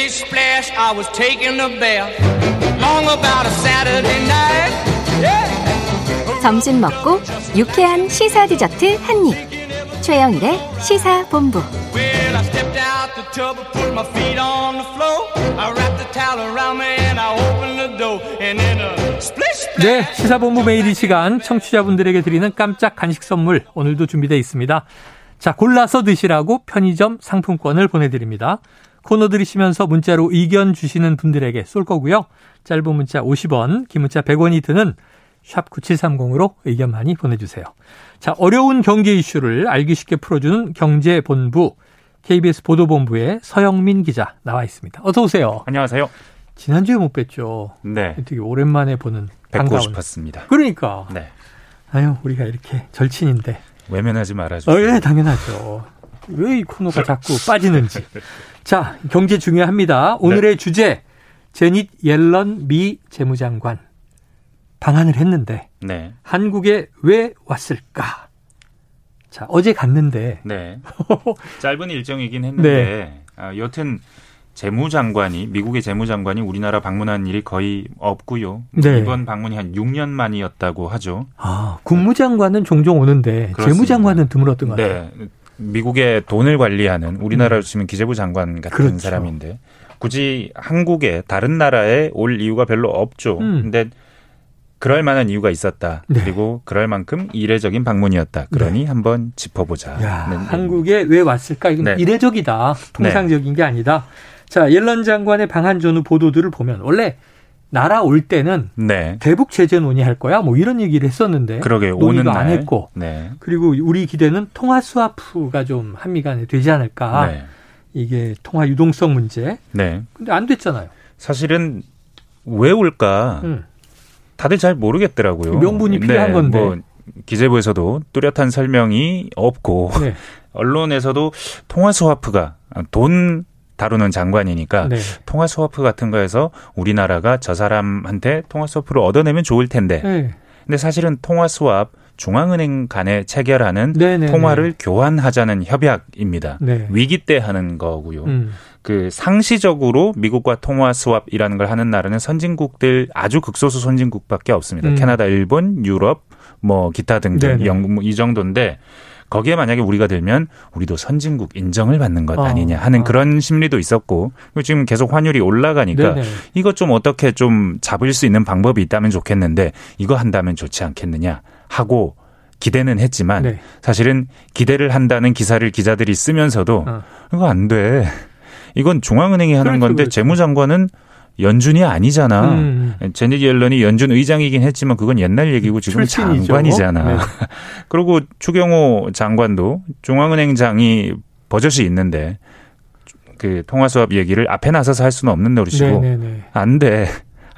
Splish splash, I was taking a bath. Long about a Saturday night. Yeah. 점심 먹고 유쾌한 시사 디저트 한 입. 최영일의 시사 본부. Well, I stepped out the tub and put my feet on the floor. I wrapped the towel around me and I opened the door. And then a splish splash. 네, 시사본부 매일 이 시간 청취자분들에게 드리는 깜짝 간식 선물 오늘도 준비되어 있습니다. 자, 골라서 드시라고 편의점 상품권을 보내드립니다. 코너 들이시면서 문자로 의견 주시는 분들에게 쏠 거고요. 짧은 문자 50원, 긴 문자 100원이 드는 샵 9730으로 의견 많이 보내주세요. 자, 어려운 경제 이슈를 알기 쉽게 풀어주는 경제본부, KBS 보도본부의 서영민 기자 나와 있습니다. 어서 오세요. 안녕하세요. 지난주에 못 뵀죠. 네. 되게 오랜만에 보는 뵙고 반가운. 싶었습니다. 그러니까. 네. 아유, 우리가 이렇게 절친인데. 외면하지 말아주세요. 어, 예, 당연하죠. 왜 이 코너가 자꾸 빠지는지. 자, 경제 중요합니다. 오늘의 주제, 제닛 옐런 미 재무장관. 방한을 했는데, 네. 한국에 왜 왔을까? 자, 어제 갔는데, 네. 짧은 일정이긴 했는데, 아, 여튼 재무장관이 미국의 재무장관이 우리나라 방문한 일이 거의 없고요. 네. 이번 방문이 한 6년 만이었다고 하죠. 아, 국무장관은 종종 오는데, 그렇습니다. 재무장관은 드물었던 것 같아요. 네. 미국의 돈을 관리하는 우리나라로 치면 기재부 장관 같은 그렇죠. 사람인데 굳이 한국에 다른 나라에 올 이유가 별로 없죠. 음. 근데 그럴 만한 이유가 있었다. 네. 그리고 그럴 만큼 이례적인 방문이었다. 그러니 한번 짚어보자. 야, 한국에 왜 왔을까? 이건 네. 이례적이다. 통상적인 게 아니다. 자, 옐런 장관의 방한 전후 보도들을 보면 원래 나라 올 때는 네. 대북 제재 논의할 거야. 뭐 이런 얘기를 했었는데 그러게 오는 논의도 날안 했고 네. 그리고 우리 기대는 통화 스와프가 좀 한미 간에 되지 않을까. 네. 이게 통화 유동성 문제. 네. 근데 안 됐잖아요. 사실은 왜 올까? 음. 다들 잘 모르겠더라고요. 명분이 필요한 건데. 뭐 기재부에서도 뚜렷한 설명이 없고 네. 언론에서도 통화 스와프가 돈 다루는 장관이니까 네. 통화 스와프 같은 거에서 우리나라가 저 사람한테 통화 스와프를 얻어내면 좋을 텐데. 네. 근데 사실은 통화 스왑 중앙은행 간에 체결하는 네네네. 통화를 교환하자는 협약입니다. 네. 위기 때 하는 거고요. 음. 그 상시적으로 미국과 통화 스왑이라는 걸 하는 나라는 선진국들 아주 극소수 선진국밖에 없습니다. 음. 캐나다, 일본, 유럽, 뭐 기타 등등 네네. 영국 뭐 이 정도인데 거기에 만약에 우리가 들면 우리도 선진국 인정을 받는 것 어. 아니냐 하는 어. 그런 심리도 있었고 지금 계속 환율이 올라가니까 네네. 이것 좀 어떻게 좀 잡을 수 있는 방법이 있다면 좋겠는데 이거 한다면 좋지 않겠느냐 하고 기대는 했지만 네. 사실은 기대를 한다는 기사를 기자들이 쓰면서도 어. 이거 안 돼. 이건 중앙은행이 하는 그렇죠, 건데 그렇죠. 재무장관은 연준이 아니잖아. 음. 제니디 옐런이 연준 의장이긴 했지만 그건 옛날 얘기고 지금 은 출신이죠. 장관이잖아. 네. 그리고 추경호 장관도 중앙은행장이 버젓이 있는데 그 통화 수합 얘기를 앞에 나서서 할 수는 없는 노릇이고 네네네. 안 돼.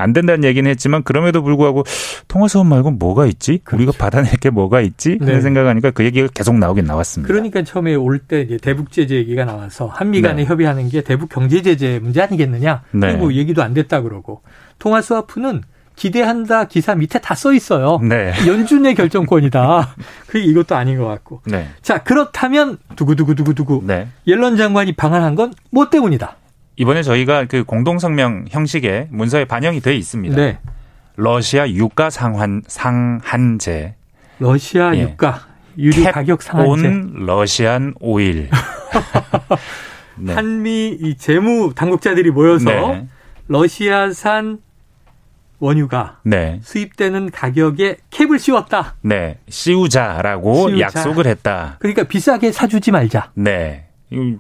안 된다는 얘기는 했지만 그럼에도 불구하고 통화 수업 말고 뭐가 있지? 우리가 받아낼 게 뭐가 있지? 하는 네. 생각하니까 그 얘기가 계속 나오긴 나왔습니다. 그러니까 처음에 올 때 대북 제재 얘기가 나와서 한미 간에 네. 협의하는 게 대북 경제 제재 문제 아니겠느냐. 네. 그리고 얘기도 안 됐다 그러고 통화 스와프는 기대한다 기사 밑에 다 써 있어요. 네. 연준의 결정권이다. 그게 이것도 아닌 것 같고. 네. 자 그렇다면 두구두구두구두구 네. 옐런 장관이 방한한 건 뭐 때문이다. 이번에 저희가 그 공동성명 형식의 문서에 반영이 돼 있습니다. 네. 러시아 유가 상한 상한제, 러시아 예. 유가 유류 가격 상한제. 온 러시안 오일. 네. 한미 이 재무 당국자들이 모여서 네. 러시아산 원유가 네. 수입되는 가격에 캡을 씌웠다. 네. 씌우자라고 씌우자. 약속을 했다. 그러니까 비싸게 사주지 말자. 네.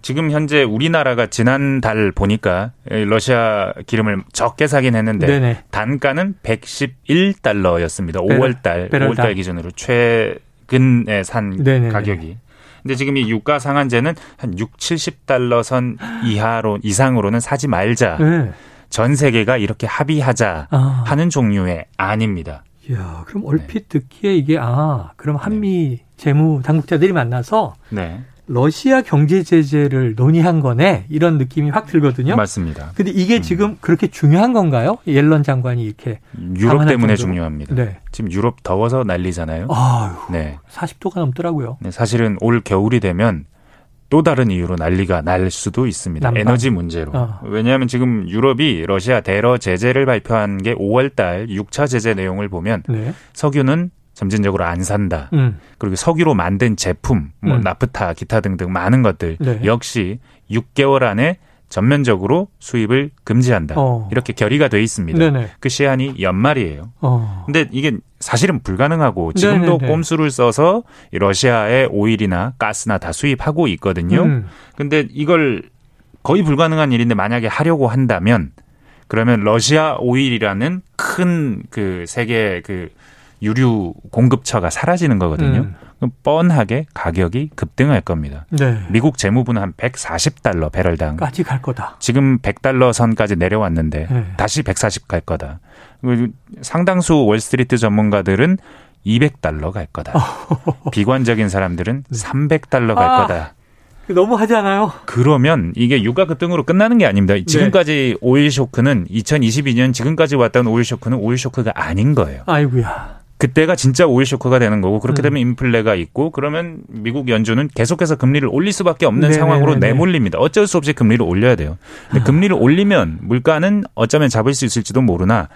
지금 현재 우리나라가 지난달 보니까 러시아 기름을 적게 사긴 했는데 네네. 단가는 111달러였습니다. 배럴, 5월달 배럴당. 5월달 기준으로 최근에 산 네네네. 가격이. 근데 지금 이 유가 상한제는 한 6, 70달러 선 이하로 이상으로는 사지 말자. 네. 전 세계가 이렇게 합의하자 아. 하는 종류의 안입니다. 이야, 그럼 얼핏 듣기에 이게 아, 그럼 한미 재무 당국자들이 만나서 네. 러시아 경제 제재를 논의한 거네. 이런 느낌이 확 들거든요. 맞습니다. 근데 이게 지금 그렇게 중요한 건가요? 옐런 장관이 이렇게 유럽 때문에 정도로. 중요합니다. 네. 지금 유럽 더워서 난리잖아요. 아유, 네. 40도가 넘더라고요. 네, 사실은 올 겨울이 되면 또 다른 이유로 난리가 날 수도 있습니다. 난방. 에너지 문제로. 어. 왜냐하면 지금 유럽이 러시아 대러 제재를 발표한 게 5월 달 6차 제재 내용을 보면 네. 석유는 점진적으로 안 산다. 음. 그리고 석유로 만든 제품, 뭐 음. 나프타, 기타 등등 많은 것들 네. 역시 6개월 안에 전면적으로 수입을 금지한다. 어. 이렇게 결의가 돼 있습니다. 네네. 그 시한이 연말이에요. 어. 근데 이게 사실은 불가능하고 지금도 네네네. 꼼수를 써서 이 러시아에 오일이나 가스나 다 수입하고 있거든요. 음. 근데 이걸 거의 불가능한 일인데 만약에 하려고 한다면 그러면 러시아 오일이라는 큰 그 세계 그 유류 공급처가 사라지는 거거든요. 음. 그럼 뻔하게 가격이 급등할 겁니다. 네. 미국 재무부는 한 140달러 배럴당. 까지 갈 거다. 지금 100달러 선까지 내려왔는데 네. 다시 140 갈 거다. 상당수 월스트리트 전문가들은 200달러 갈 거다. 비관적인 사람들은 300달러 갈 아. 거다. 너무 하지 않아요? 그러면 이게 유가 급등으로 끝나는 게 아닙니다. 지금까지 오일 쇼크는 2022년 지금까지 왔던 오일 쇼크는 오일 쇼크가 아닌 거예요. 아이고야. 그때가 진짜 오일 쇼크가 되는 거고 그렇게 음. 되면 인플레가 있고 그러면 미국 연준은 계속해서 금리를 올릴 수밖에 없는 네네네네. 상황으로 내몰립니다. 어쩔 수 없이 금리를 올려야 돼요. 근데 금리를 올리면 물가는 어쩌면 잡을 수 있을지도 모르나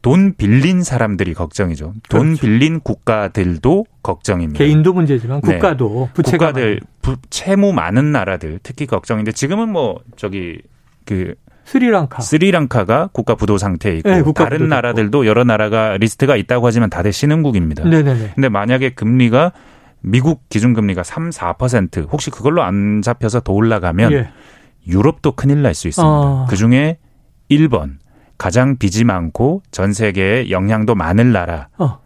돈 빌린 사람들이 걱정이죠. 돈 그렇죠. 빌린 국가들도 걱정입니다. 개인도 문제지만 네. 국가도 부채가 국가들 부, 채무 많은 나라들 특히 걱정인데 지금은 뭐 저기 그 스리랑카. 스리랑카가 국가 부도 상태에 있고 네, 국가 다른 나라들도 여러 나라가 리스트가 있다고 하지만 다들 신흥국입니다. 네네네. 근데 만약에 금리가 미국 기준금리가 3, 4% 혹시 그걸로 안 잡혀서 더 올라가면 예. 유럽도 큰일 날 수 있습니다. 아. 그 중에 1번 가장 빚이 많고 전 세계에 영향도 많은 나라가 어.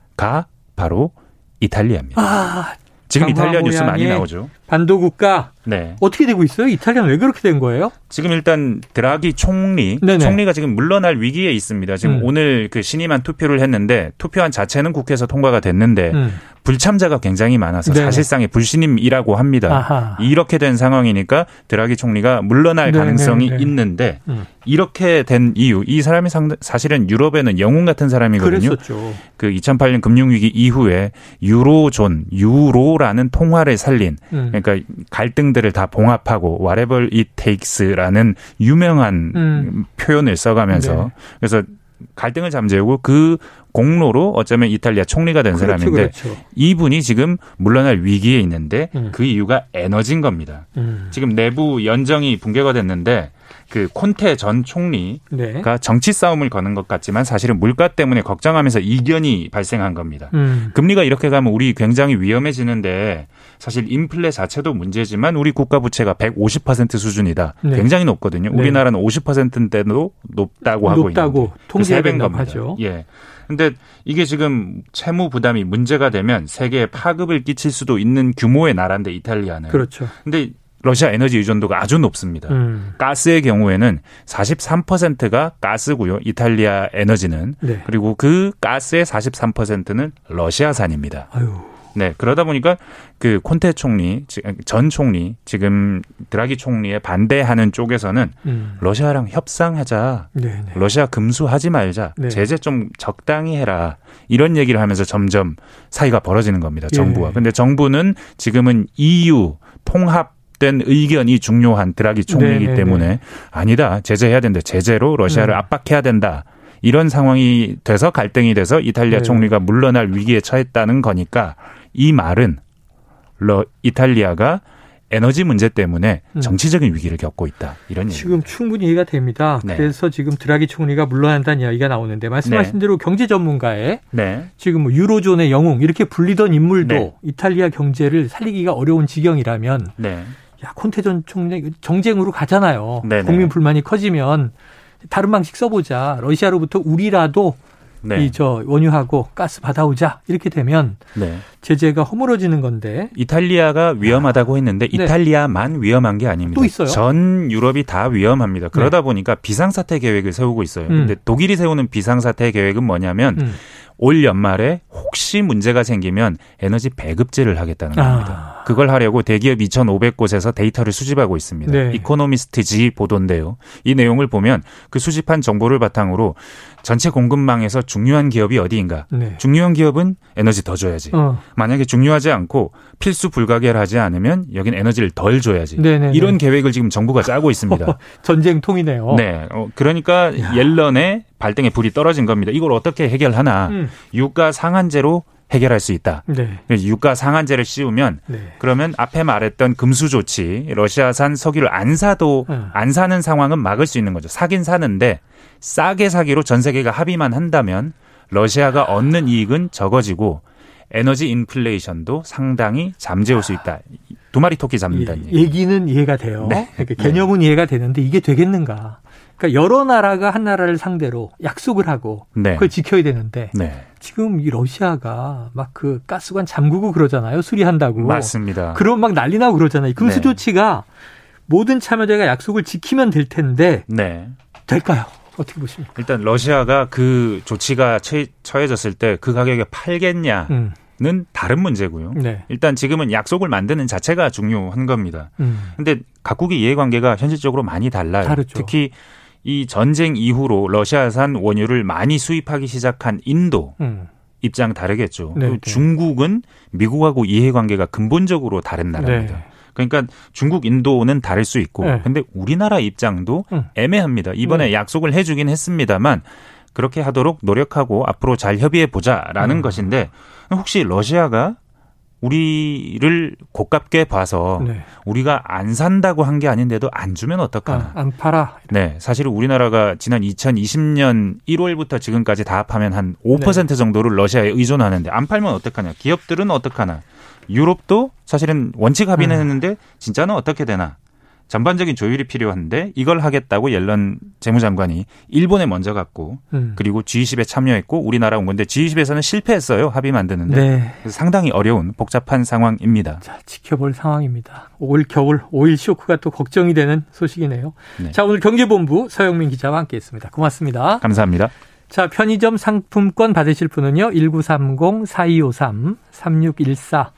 바로 이탈리아입니다. 아, 지금 이탈리아 뉴스 많이 나오죠. 반도 국가 네. 어떻게 되고 있어요? 이탈리아는 왜 그렇게 된 거예요? 지금 일단 드라기 총리, 네네. 총리가 지금 물러날 위기에 있습니다. 지금 음. 오늘 그 신임한 투표를 했는데 투표한 자체는 국회에서 통과가 됐는데 음. 불참자가 굉장히 많아서 네네. 사실상의 불신임이라고 합니다. 아하. 이렇게 된 상황이니까 드라기 총리가 물러날 네네네. 가능성이 있는데 음. 이렇게 된 이유, 이 사람이 상당, 사실은 유럽에는 영웅 같은 사람이거든요. 그랬었죠. 그 2008년 금융 위기 이후에 유로존, 유로라는 통화를 살린 음. 그러니까 갈등들을 다 봉합하고 whatever it takes라는 유명한 음. 표현을 써가면서 네. 그래서 갈등을 잠재우고 그 공로로 어쩌면 이탈리아 총리가 된 그렇죠, 사람인데 그렇죠. 이분이 지금 물러날 위기에 있는데 음. 그 이유가 에너지인 겁니다. 음. 지금 내부 연정이 붕괴가 됐는데 그 콘테 전 총리가 네. 정치 싸움을 거는 것 같지만 사실은 물가 때문에 걱정하면서 이견이 발생한 겁니다. 음. 금리가 이렇게 가면 우리 굉장히 위험해지는데 사실 인플레 자체도 문제지만 우리 국가 부채가 150% 수준이다. 네. 굉장히 높거든요. 네. 우리나라는 50%인데도 높다고 하고 높다고 있는데 그 된다고 겁니다. 하죠. 예. 근데 이게 지금 채무 부담이 문제가 되면 세계에 파급을 끼칠 수도 있는 규모의 나라인데 이탈리아는. 그렇죠. 근데 러시아 에너지 의존도가 아주 높습니다. 음. 가스의 경우에는 43%가 가스고요. 이탈리아 에너지는 네. 그리고 그 가스의 43%는 러시아산입니다. 아유. 네, 그러다 보니까 그 콘테 총리, 지- 전 총리, 지금 드라기 총리에 반대하는 쪽에서는 음. 러시아랑 협상하자. 네, 네. 러시아 금수하지 말자. 네. 제재 좀 적당히 해라. 이런 얘기를 하면서 점점 사이가 벌어지는 겁니다. 예. 정부와. 근데 정부는 지금은 EU 통합 된 의견이 중요한 드라기 총리이기 네네네. 때문에 아니다. 제재해야 된다. 제재로 러시아를 음. 압박해야 된다. 이런 상황이 돼서 갈등이 돼서 이탈리아 네. 총리가 물러날 위기에 처했다는 거니까 이 말은 러, 이탈리아가 에너지 문제 때문에 음. 정치적인 위기를 겪고 있다. 이런 얘기. 지금 충분히 이해가 됩니다. 네. 그래서 지금 드라기 총리가 물러난다는 이야기가 나오는데 말씀하신 네. 대로 경제 전문가의 네. 지금 뭐 유로존의 영웅 이렇게 불리던 인물도 네. 이탈리아 경제를 살리기가 어려운 지경이라면 네. 야 콘테 전 총리 정쟁으로 가잖아요. 네네. 국민 불만이 커지면 다른 방식 써보자. 러시아로부터 우리라도 네. 이저 원유하고 가스 받아오자 이렇게 되면 네. 제재가 허물어지는 건데 이탈리아가 위험하다고 했는데 네. 이탈리아만 위험한 게 아닙니다. 또 있어요? 전 유럽이 다 위험합니다. 그러다 보니까 비상사태 계획을 세우고 있어요. 음. 근데 독일이 세우는 비상사태 계획은 뭐냐면 음. 올 연말에 혹시 문제가 생기면 에너지 배급제를 하겠다는 겁니다. 아, 그걸 하려고 대기업 2,500곳에서 데이터를 수집하고 있습니다. 네. 이코노미스트지 보도인데요. 이 내용을 보면 그 수집한 정보를 바탕으로 전체 공급망에서 중요한 기업이 어디인가. 네. 중요한 기업은 에너지 더 줘야지. 어. 만약에 중요하지 않고 필수 불가결 하지 않으면 여긴 에너지를 덜 줘야지. 네네네. 이런 계획을 지금 정부가 짜고 있습니다. 전쟁통이네요. 네. 어, 그러니까 옐런의 발등에 불이 떨어진 겁니다. 이걸 어떻게 해결하나. 음. 유가 상한제로 해결할 수 있다. 네. 유가 상한제를 씌우면 네. 그러면 앞에 말했던 금수 조치, 러시아산 석유를 안 사도 음. 안 사는 상황은 막을 수 있는 거죠. 사긴 사는데 싸게 사기로 전 세계가 합의만 한다면 러시아가 얻는 이익은 적어지고 에너지 인플레이션도 상당히 잠재울 수 있다. 두 마리 토끼 잡는다는 예, 얘기. 얘기는 이해가 돼요. 네. 그러니까 개념은 이해가 되는데 이게 되겠는가? 그러니까 여러 나라가 한 나라를 상대로 약속을 하고 네. 그걸 지켜야 되는데 네. 지금 이 러시아가 막 그 가스관 잠그고 그러잖아요. 수리한다고. 맞습니다. 그럼 막 난리 나고 그러잖아요. 이 금수 네. 조치가 모든 참여자가 약속을 지키면 될 텐데 네. 될까요? 어떻게 보십니까? 일단 러시아가 그 조치가 처, 처해졌을 때 그 가격에 팔겠냐는 음. 다른 문제고요. 네. 일단 지금은 약속을 만드는 자체가 중요한 겁니다. 음. 근데 각국의 이해관계가 현실적으로 많이 달라요. 다르죠. 특히 이 전쟁 이후로 러시아산 원유를 많이 수입하기 시작한 인도 음. 입장 다르겠죠. 네, 네. 중국은 미국하고 이해관계가 근본적으로 다른 나라입니다. 네. 그러니까 중국, 인도는 다를 수 있고, 네. 근데 우리나라 입장도 음. 애매합니다. 이번에 음. 약속을 해주긴 했습니다만 그렇게 하도록 노력하고 앞으로 잘 협의해 보자라는 음. 것인데 혹시 러시아가 우리를 고깝게 봐서 네. 우리가 안 산다고 한 게 아닌데도 안 주면 어떡하나. 아, 안 팔아. 네, 사실 우리나라가 지난 2020년 1월부터 지금까지 다 합하면 한 5% 네. 정도를 러시아에 의존하는데 안 팔면 어떡하냐. 기업들은 어떡하나. 유럽도 사실은 원칙 합의는 음. 했는데 진짜는 어떻게 되나. 전반적인 조율이 필요한데 이걸 하겠다고 옐런 재무장관이 일본에 먼저 갔고 음. 그리고 G20에 참여했고 우리나라 온 건데 G20에서는 실패했어요. 합의 만드는데. 네. 상당히 어려운 복잡한 상황입니다. 자, 지켜볼 상황입니다. 올 겨울 오일 쇼크가 또 걱정이 되는 소식이네요. 네. 자, 오늘 경제본부 서영민 기자와 함께했습니다. 고맙습니다. 감사합니다. 자, 편의점 상품권 받으실 분은요. 1930-4253-3614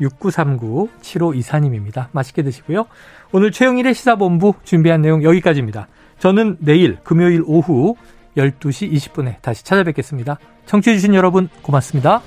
6939-7524님입니다. 맛있게 드시고요. 오늘 최영일의 시사본부 준비한 내용 여기까지입니다. 저는 내일 금요일 오후 12시 20분에 다시 찾아뵙겠습니다. 청취해주신 여러분 고맙습니다.